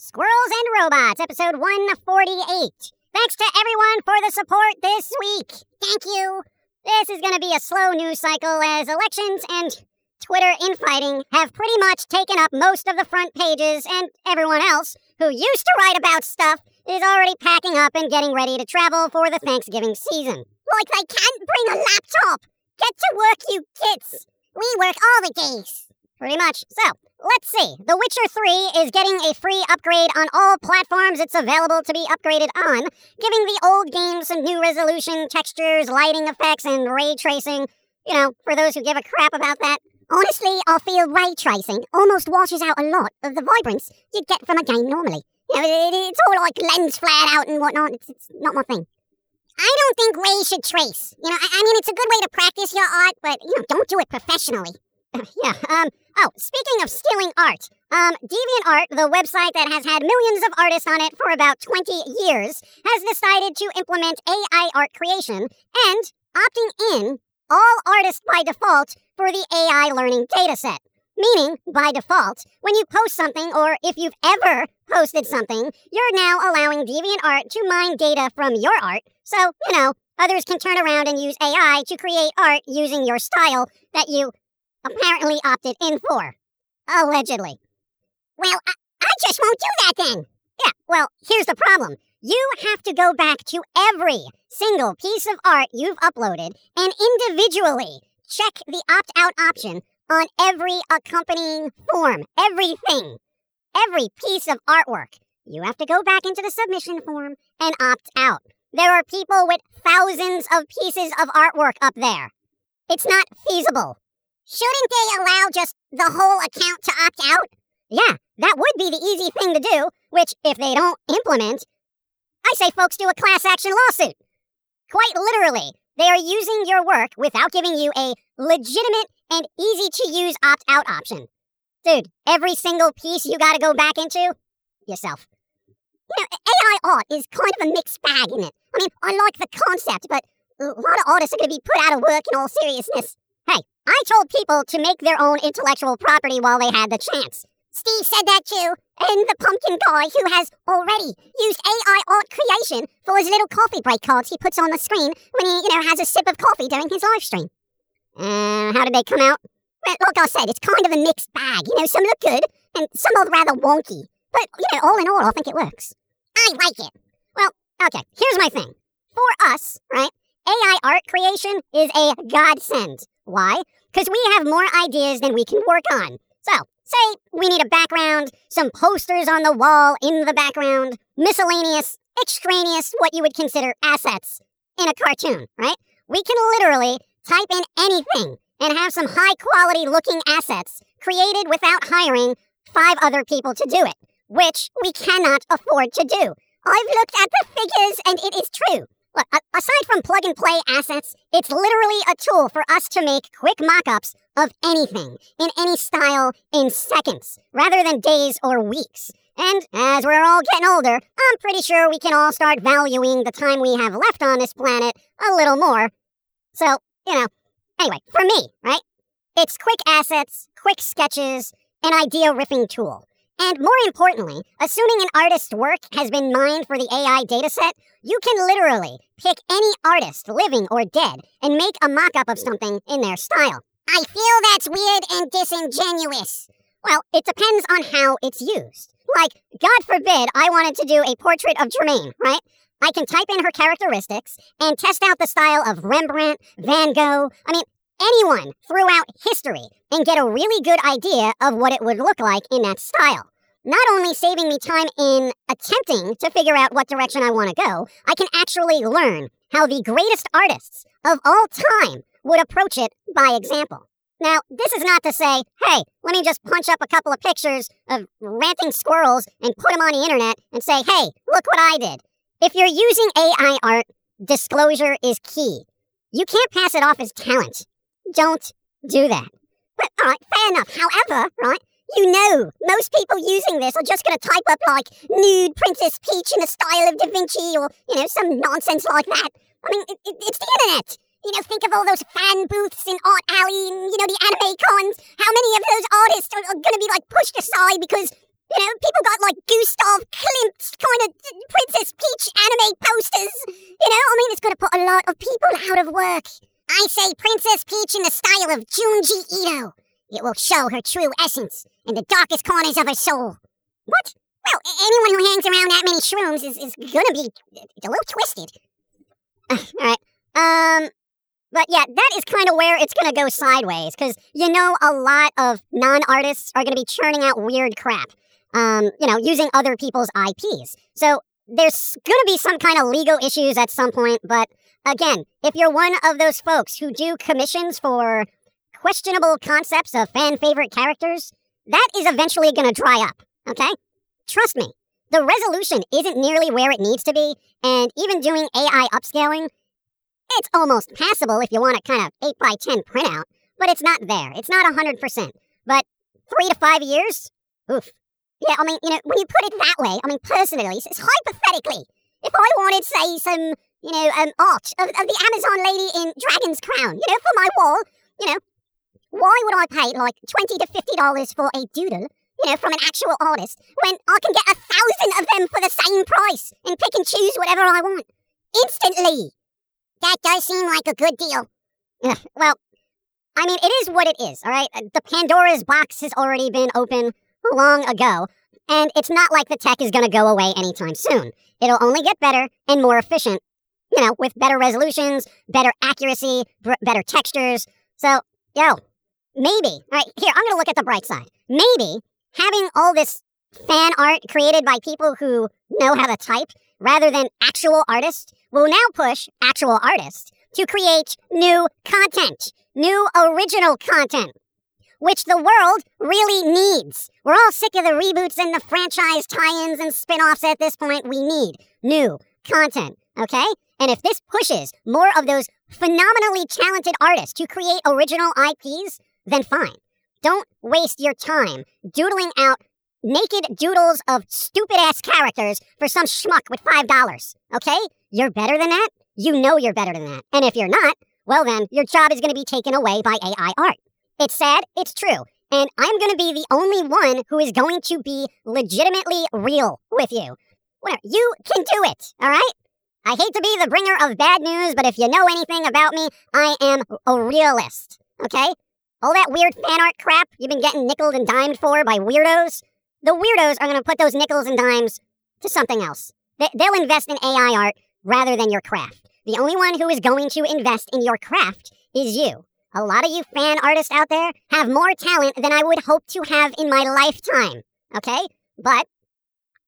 Squirrels and Robots, episode 148. Thanks to everyone for the support this week. Thank you. This is going to be a slow news cycle as elections and Twitter infighting have pretty much taken up most of the front pages, and everyone else who used to write about stuff is already packing up and getting ready to travel for the Thanksgiving season. Like they can't bring a laptop. Get to work, you kids. We work all the days. Pretty much. So, let's see. The Witcher 3 is getting a free upgrade on all platforms it's available to be upgraded on, giving the old game some new resolution, textures, lighting effects, and ray tracing. You know, for those who give a crap about that. Honestly, I feel ray tracing almost washes out a lot of the vibrance you'd get from a game normally. You know, it, it's all like lens flared out and whatnot. It's, it's not my thing. I don't think Ray should trace. You know, I, I mean, it's a good way to practice your art, but, you know, don't do it professionally. yeah, um, oh, speaking of stealing art, um, DeviantArt, the website that has had millions of artists on it for about 20 years, has decided to implement AI art creation and opting in all artists by default for the AI learning dataset. Meaning, by default, when you post something or if you've ever posted something, you're now allowing DeviantArt to mine data from your art. So, you know, others can turn around and use AI to create art using your style that you apparently opted in for. Allegedly. Well, I, I just won't do that then. Yeah, well, here's the problem. You have to go back to every single piece of art you've uploaded and individually check the opt out option on every accompanying form. Everything. Every piece of artwork. You have to go back into the submission form and opt out. There are people with thousands of pieces of artwork up there. It's not feasible. Shouldn't they allow just the whole account to opt out? Yeah, that would be the easy thing to do, which, if they don't implement, I say folks do a class action lawsuit. Quite literally, they are using your work without giving you a legitimate and easy to use opt out option. Dude, every single piece you gotta go back into? Yourself. You know, AI art is kind of a mixed bag, isn't it? I mean, I like the concept, but a lot of artists are gonna be put out of work in all seriousness. Hey, I told people to make their own intellectual property while they had the chance. Steve said that too. And the pumpkin guy who has already used AI art creation for his little coffee break cards he puts on the screen when he, you know, has a sip of coffee during his live stream. Uh, how did they come out? Well, like I said, it's kind of a mixed bag. You know, some look good and some are rather wonky. But, you know, all in all, I think it works. I like it. Well, okay, here's my thing. For us, right, AI art creation is a godsend. Why? Because we have more ideas than we can work on. So, say we need a background, some posters on the wall in the background, miscellaneous, extraneous, what you would consider assets in a cartoon, right? We can literally type in anything and have some high quality looking assets created without hiring five other people to do it, which we cannot afford to do. I've looked at the figures and it is true. Look, aside from plug and play assets, it's literally a tool for us to make quick mock ups of anything, in any style, in seconds, rather than days or weeks. And as we're all getting older, I'm pretty sure we can all start valuing the time we have left on this planet a little more. So, you know, anyway, for me, right? It's quick assets, quick sketches, an idea riffing tool. And more importantly, assuming an artist's work has been mined for the AI dataset, you can literally pick any artist, living or dead, and make a mock up of something in their style. I feel that's weird and disingenuous. Well, it depends on how it's used. Like, God forbid I wanted to do a portrait of Germaine, right? I can type in her characteristics and test out the style of Rembrandt, Van Gogh, I mean, anyone throughout history, and get a really good idea of what it would look like in that style. Not only saving me time in attempting to figure out what direction I want to go, I can actually learn how the greatest artists of all time would approach it by example. Now, this is not to say, hey, let me just punch up a couple of pictures of ranting squirrels and put them on the internet and say, hey, look what I did. If you're using AI art, disclosure is key. You can't pass it off as talent. Don't do that. But, all right, fair enough. However, right, you know, most people using this are just going to type up like nude Princess Peach in the style of Da Vinci or, you know, some nonsense like that. I mean, it, it, it's the internet. You know, think of all those fan booths in Art Alley and, you know, the anime cons. How many of those artists are, are going to be like pushed aside because, you know, people got like Gustav Klimt kind of Princess Peach anime posters? You know, I mean, it's going to put a lot of people out of work. I say Princess Peach in the style of Junji Ito. It will show her true essence in the darkest corners of her soul. What? Well, anyone who hangs around that many shrooms is, is gonna be a little twisted. Alright. Um, but yeah, that is kind of where it's gonna go sideways, because you know a lot of non artists are gonna be churning out weird crap. Um, you know, using other people's IPs. So there's gonna be some kind of legal issues at some point, but again, if you're one of those folks who do commissions for questionable concepts of fan favorite characters, that is eventually gonna dry up, okay? Trust me, the resolution isn't nearly where it needs to be, and even doing AI upscaling, it's almost passable if you want a kind of 8 by 10 printout, but it's not there. It's not 100%. But three to five years? Oof. Yeah, I mean, you know, when you put it that way, I mean, personally, it's hypothetically, if I wanted, say, some, you know, um, art of, of the Amazon lady in Dragon's Crown, you know, for my wall, you know, why would I pay like 20 to $50 for a doodle, you know, from an actual artist, when I can get a thousand of them for the same price and pick and choose whatever I want? Instantly! That does seem like a good deal. Ugh, well, I mean, it is what it is, all right? The Pandora's box has already been open long ago, and it's not like the tech is going to go away anytime soon. It'll only get better and more efficient, you know, with better resolutions, better accuracy, b- better textures. So, yo, maybe, all right, here, I'm going to look at the bright side. Maybe having all this fan art created by people who know how to type rather than actual artists will now push actual artists to create new content, new original content, which the world really needs. We're all sick of the reboots and the franchise tie ins and spin offs at this point. We need new content, okay? And if this pushes more of those phenomenally talented artists to create original IPs, then fine. Don't waste your time doodling out naked doodles of stupid ass characters for some schmuck with $5. Okay? You're better than that? You know you're better than that. And if you're not, well then, your job is going to be taken away by AI art. It's sad, it's true. And I'm going to be the only one who is going to be legitimately real with you. Whatever. You can do it, all right? I hate to be the bringer of bad news, but if you know anything about me, I am a realist, okay? All that weird fan art crap you've been getting nickeled and dimed for by weirdos, the weirdos are going to put those nickels and dimes to something else. They- they'll invest in AI art rather than your craft. The only one who is going to invest in your craft is you. A lot of you fan artists out there have more talent than I would hope to have in my lifetime, okay? But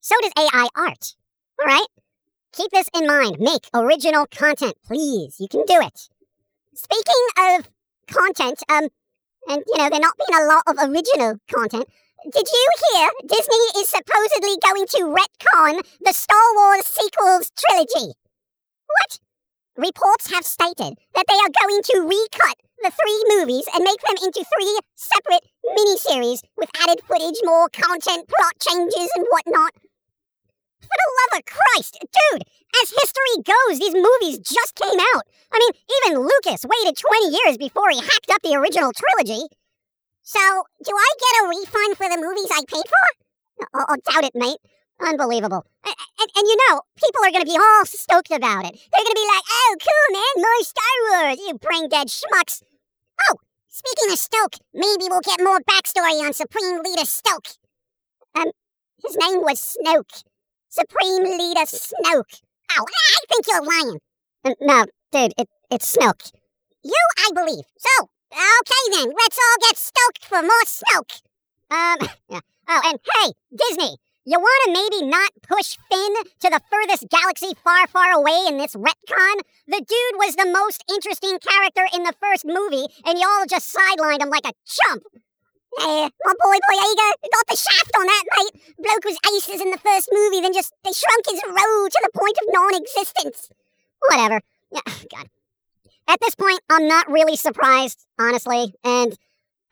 so does AI art, all right? Keep this in mind. Make original content, please. You can do it. Speaking of content, um, and you know, there not being a lot of original content. Did you hear Disney is supposedly going to retcon the Star Wars sequels trilogy? What? Reports have stated that they are going to recut the three movies and make them into three separate miniseries with added footage, more content, plot changes, and whatnot. For the love of Christ, dude, as history goes, these movies just came out. I mean, even Lucas waited 20 years before he hacked up the original trilogy. So, do I get a refund for the movies I paid for? Oh doubt it, mate. Unbelievable. And, and, and, you know, people are going to be all stoked about it. They're going to be like, oh, cool, man, more Star Wars, you brain dead schmucks. Oh, speaking of Stoke, maybe we'll get more backstory on Supreme Leader Stoke. Um, his name was Snoke. Supreme Leader Snoke. Oh, I think you're lying. Uh, no, dude, it, it's Snoke. You, I believe. So, okay then, let's all get stoked for more Snoke. Um. Oh, and hey, Disney, you want to maybe not push Finn to the furthest galaxy far, far away in this retcon? The dude was the most interesting character in the first movie, and y'all just sidelined him like a chump. Yeah, my boy Boyega got the shaft on that, mate. Bloke was aces in the first movie, then just they shrunk his role to the point of non-existence. Whatever. Yeah, God. At this point, I'm not really surprised, honestly, and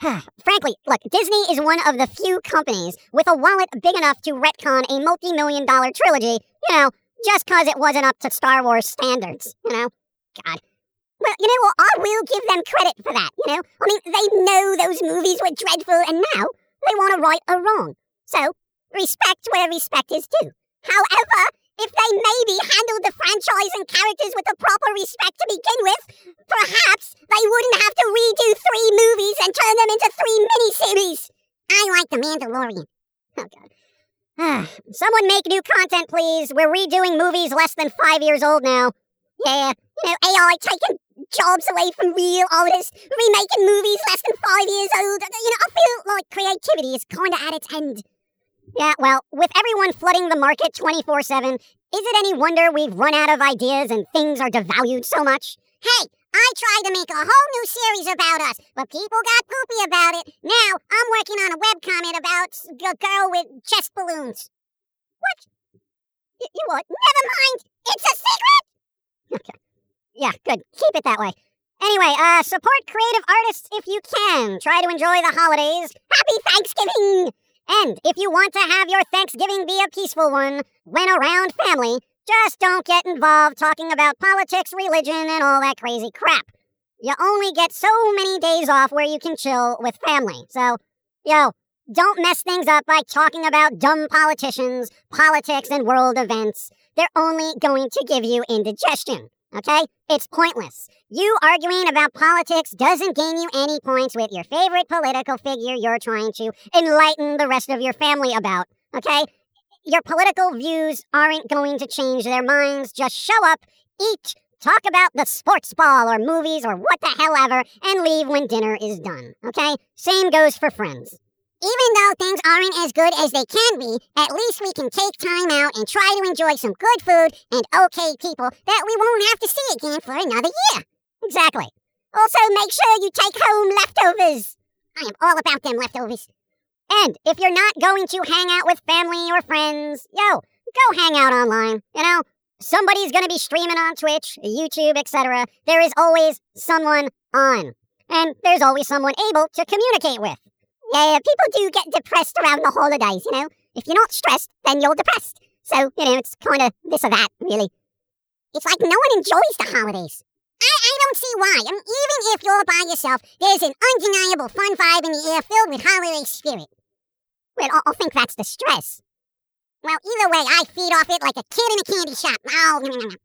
Frankly, look, Disney is one of the few companies with a wallet big enough to retcon a multi million dollar trilogy, you know, just because it wasn't up to Star Wars standards, you know? God. Well, you know what? I will give them credit for that, you know? I mean, they know those movies were dreadful and now they want to right a wrong. So, respect where respect is due. However, if they maybe handled the franchise and characters with the proper respect to begin with, perhaps they wouldn't have to redo three movies and turn them into three miniseries. I like The Mandalorian. Oh, God. Ah, someone make new content, please. We're redoing movies less than five years old now. Yeah, you know, AI taking jobs away from real artists, remaking movies less than five years old. You know, I feel like creativity is kind of at its end. Yeah, well, with everyone flooding the market 24 7, is it any wonder we've run out of ideas and things are devalued so much? Hey, I tried to make a whole new series about us, but people got poopy about it. Now I'm working on a webcomic about a girl with chest balloons. What? Y- you what? Never mind. It's a secret. Okay. Yeah, good. Keep it that way. Anyway, uh, support creative artists if you can. Try to enjoy the holidays. Happy Thanksgiving! And if you want to have your Thanksgiving be a peaceful one, when around family, just don't get involved talking about politics, religion, and all that crazy crap. You only get so many days off where you can chill with family. So, yo, don't mess things up by talking about dumb politicians, politics, and world events. They're only going to give you indigestion. Okay? It's pointless. You arguing about politics doesn't gain you any points with your favorite political figure you're trying to enlighten the rest of your family about. Okay? Your political views aren't going to change their minds. Just show up, eat, talk about the sports ball or movies or what the hell ever, and leave when dinner is done. Okay? Same goes for friends. Even though things aren't as good as they can be, at least we can take time out and try to enjoy some good food and okay people that we won't have to see again for another year. Exactly. Also, make sure you take home leftovers. I am all about them leftovers. And if you're not going to hang out with family or friends, yo, go hang out online. You know, somebody's going to be streaming on Twitch, YouTube, etc. There is always someone on. And there's always someone able to communicate with. Yeah, people do get depressed around the holidays, you know? If you're not stressed, then you're depressed. So, you know, it's kind of this or that, really. It's like no one enjoys the holidays. I, I don't see why. I mean, even if you're by yourself, there's an undeniable fun vibe in the air filled with holiday spirit. Well, I, I think that's the stress. Well, either way, I feed off it like a kid in a candy shop. Oh,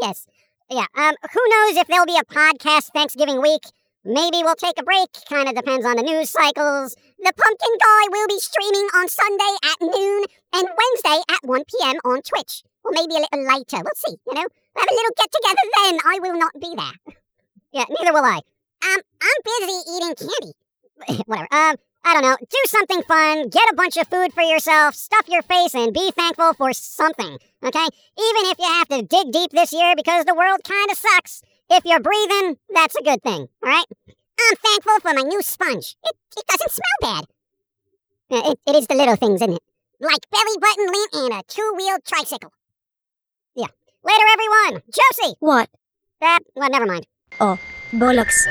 yes. Yeah, um, who knows if there'll be a podcast Thanksgiving week? Maybe we'll take a break, kind of depends on the news cycles. The Pumpkin Guy will be streaming on Sunday at noon and Wednesday at 1 p.m. on Twitch. Or maybe a little later, we'll see, you know? We'll have a little get together then. I will not be there. yeah, neither will I. Um, I'm busy eating candy. Whatever. Um, I don't know. Do something fun, get a bunch of food for yourself, stuff your face, and be thankful for something, okay? Even if you have to dig deep this year because the world kind of sucks. If you're breathing, that's a good thing, alright? I'm thankful for my new sponge. It, it doesn't smell bad. Uh, it, it is the little things, isn't it? Like belly button lint and a two-wheeled tricycle. Yeah. Later, everyone. Josie. What? That, well, never mind. Oh, bollocks.